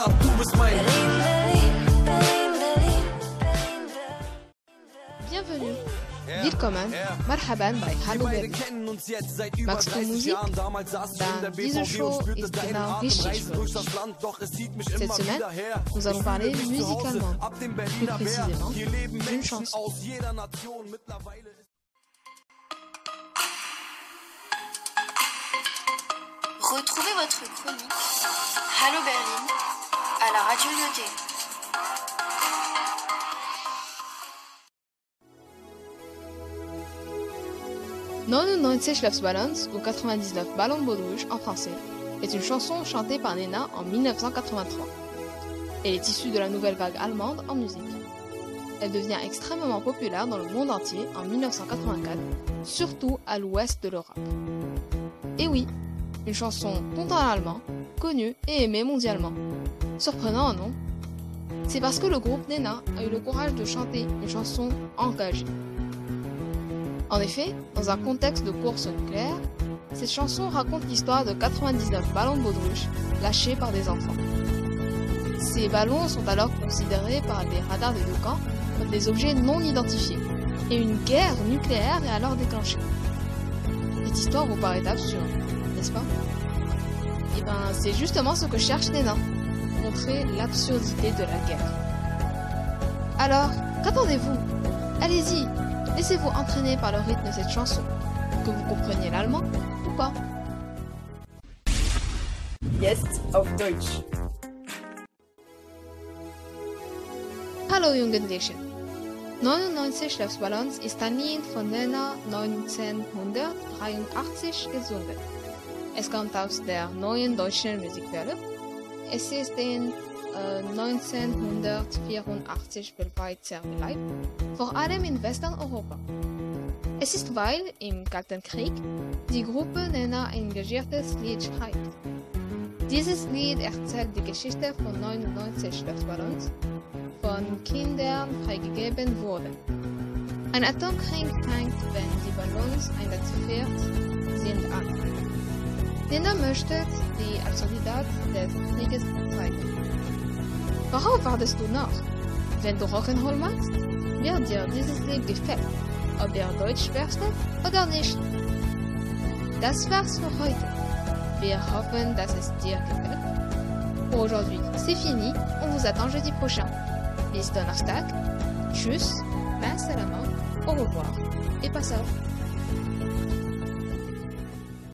ab, du bist mein. Berlin, Berlin, Berlin, Berlin, Berlin, Berlin. Bienvenue. Willkommen, Marhaban bei Hallo Berlin. Magst du Musik? Dann diese Show ist genau richtig für dich. Cette semaine, nous allons parler musicalement, plus précisément, d'une chanson. Retrouvez votre chronique Hallo Berlin à la radio Lyoté. Schlafs Ballons ou 99 Ballons de Baudruche en français est une chanson chantée par Nena en 1983. Elle est issue de la nouvelle vague allemande en musique. Elle devient extrêmement populaire dans le monde entier en 1984, surtout à l'ouest de l'Europe. Et oui, une chanson contente en allemand, connue et aimée mondialement. Surprenant, non? C'est parce que le groupe Nena a eu le courage de chanter une chanson engagée. En effet, dans un contexte de course nucléaire, cette chanson raconte l'histoire de 99 ballons de baudruche lâchés par des enfants. Ces ballons sont alors considérés par les radars des deux camps comme des objets non identifiés, et une guerre nucléaire est alors déclenchée. Cette histoire vous paraît absurde, n'est-ce pas? Eh ben, c'est justement ce que cherche Nena, montrer l'absurdité de la guerre. Alors, qu'attendez-vous? Allez-y, laissez-vous entraîner par le rythme de cette chanson, que vous compreniez l'allemand ou pas? Jetzt auf Deutsch. Hallo Jugendliche. 99 Schlafballons ist ein Lied von Nena 1983 gesungen. Es kommt aus der neuen deutschen Musikwelle. Es ist in äh, 1984 weltweit sehr beliebt, vor allem in Westeuropa. Es ist, weil im Kalten Krieg die Gruppe Nena ein engagiertes Lied schreibt. Dieses Lied erzählt die Geschichte von 99 Schlafballons, von Kindern freigegeben wurden. Ein Atomkrieg fängt, wenn die Ballons eingeführt sind, an. Nena möchte die Absurdität des Krieges zeigen. Worauf wartest du noch? Wenn du Rock'n'Roll magst, wird dir dieses Lied gefällt, ob ihr Deutsch versteht oder nicht. Das war's für heute. Wir hoffen, dass es dir gefällt. Pour aujourd'hui, c'est fini. On vous attend jeudi prochain. Bis Donnerstag. Tschüss, passe à la main, au revoir et passe auf.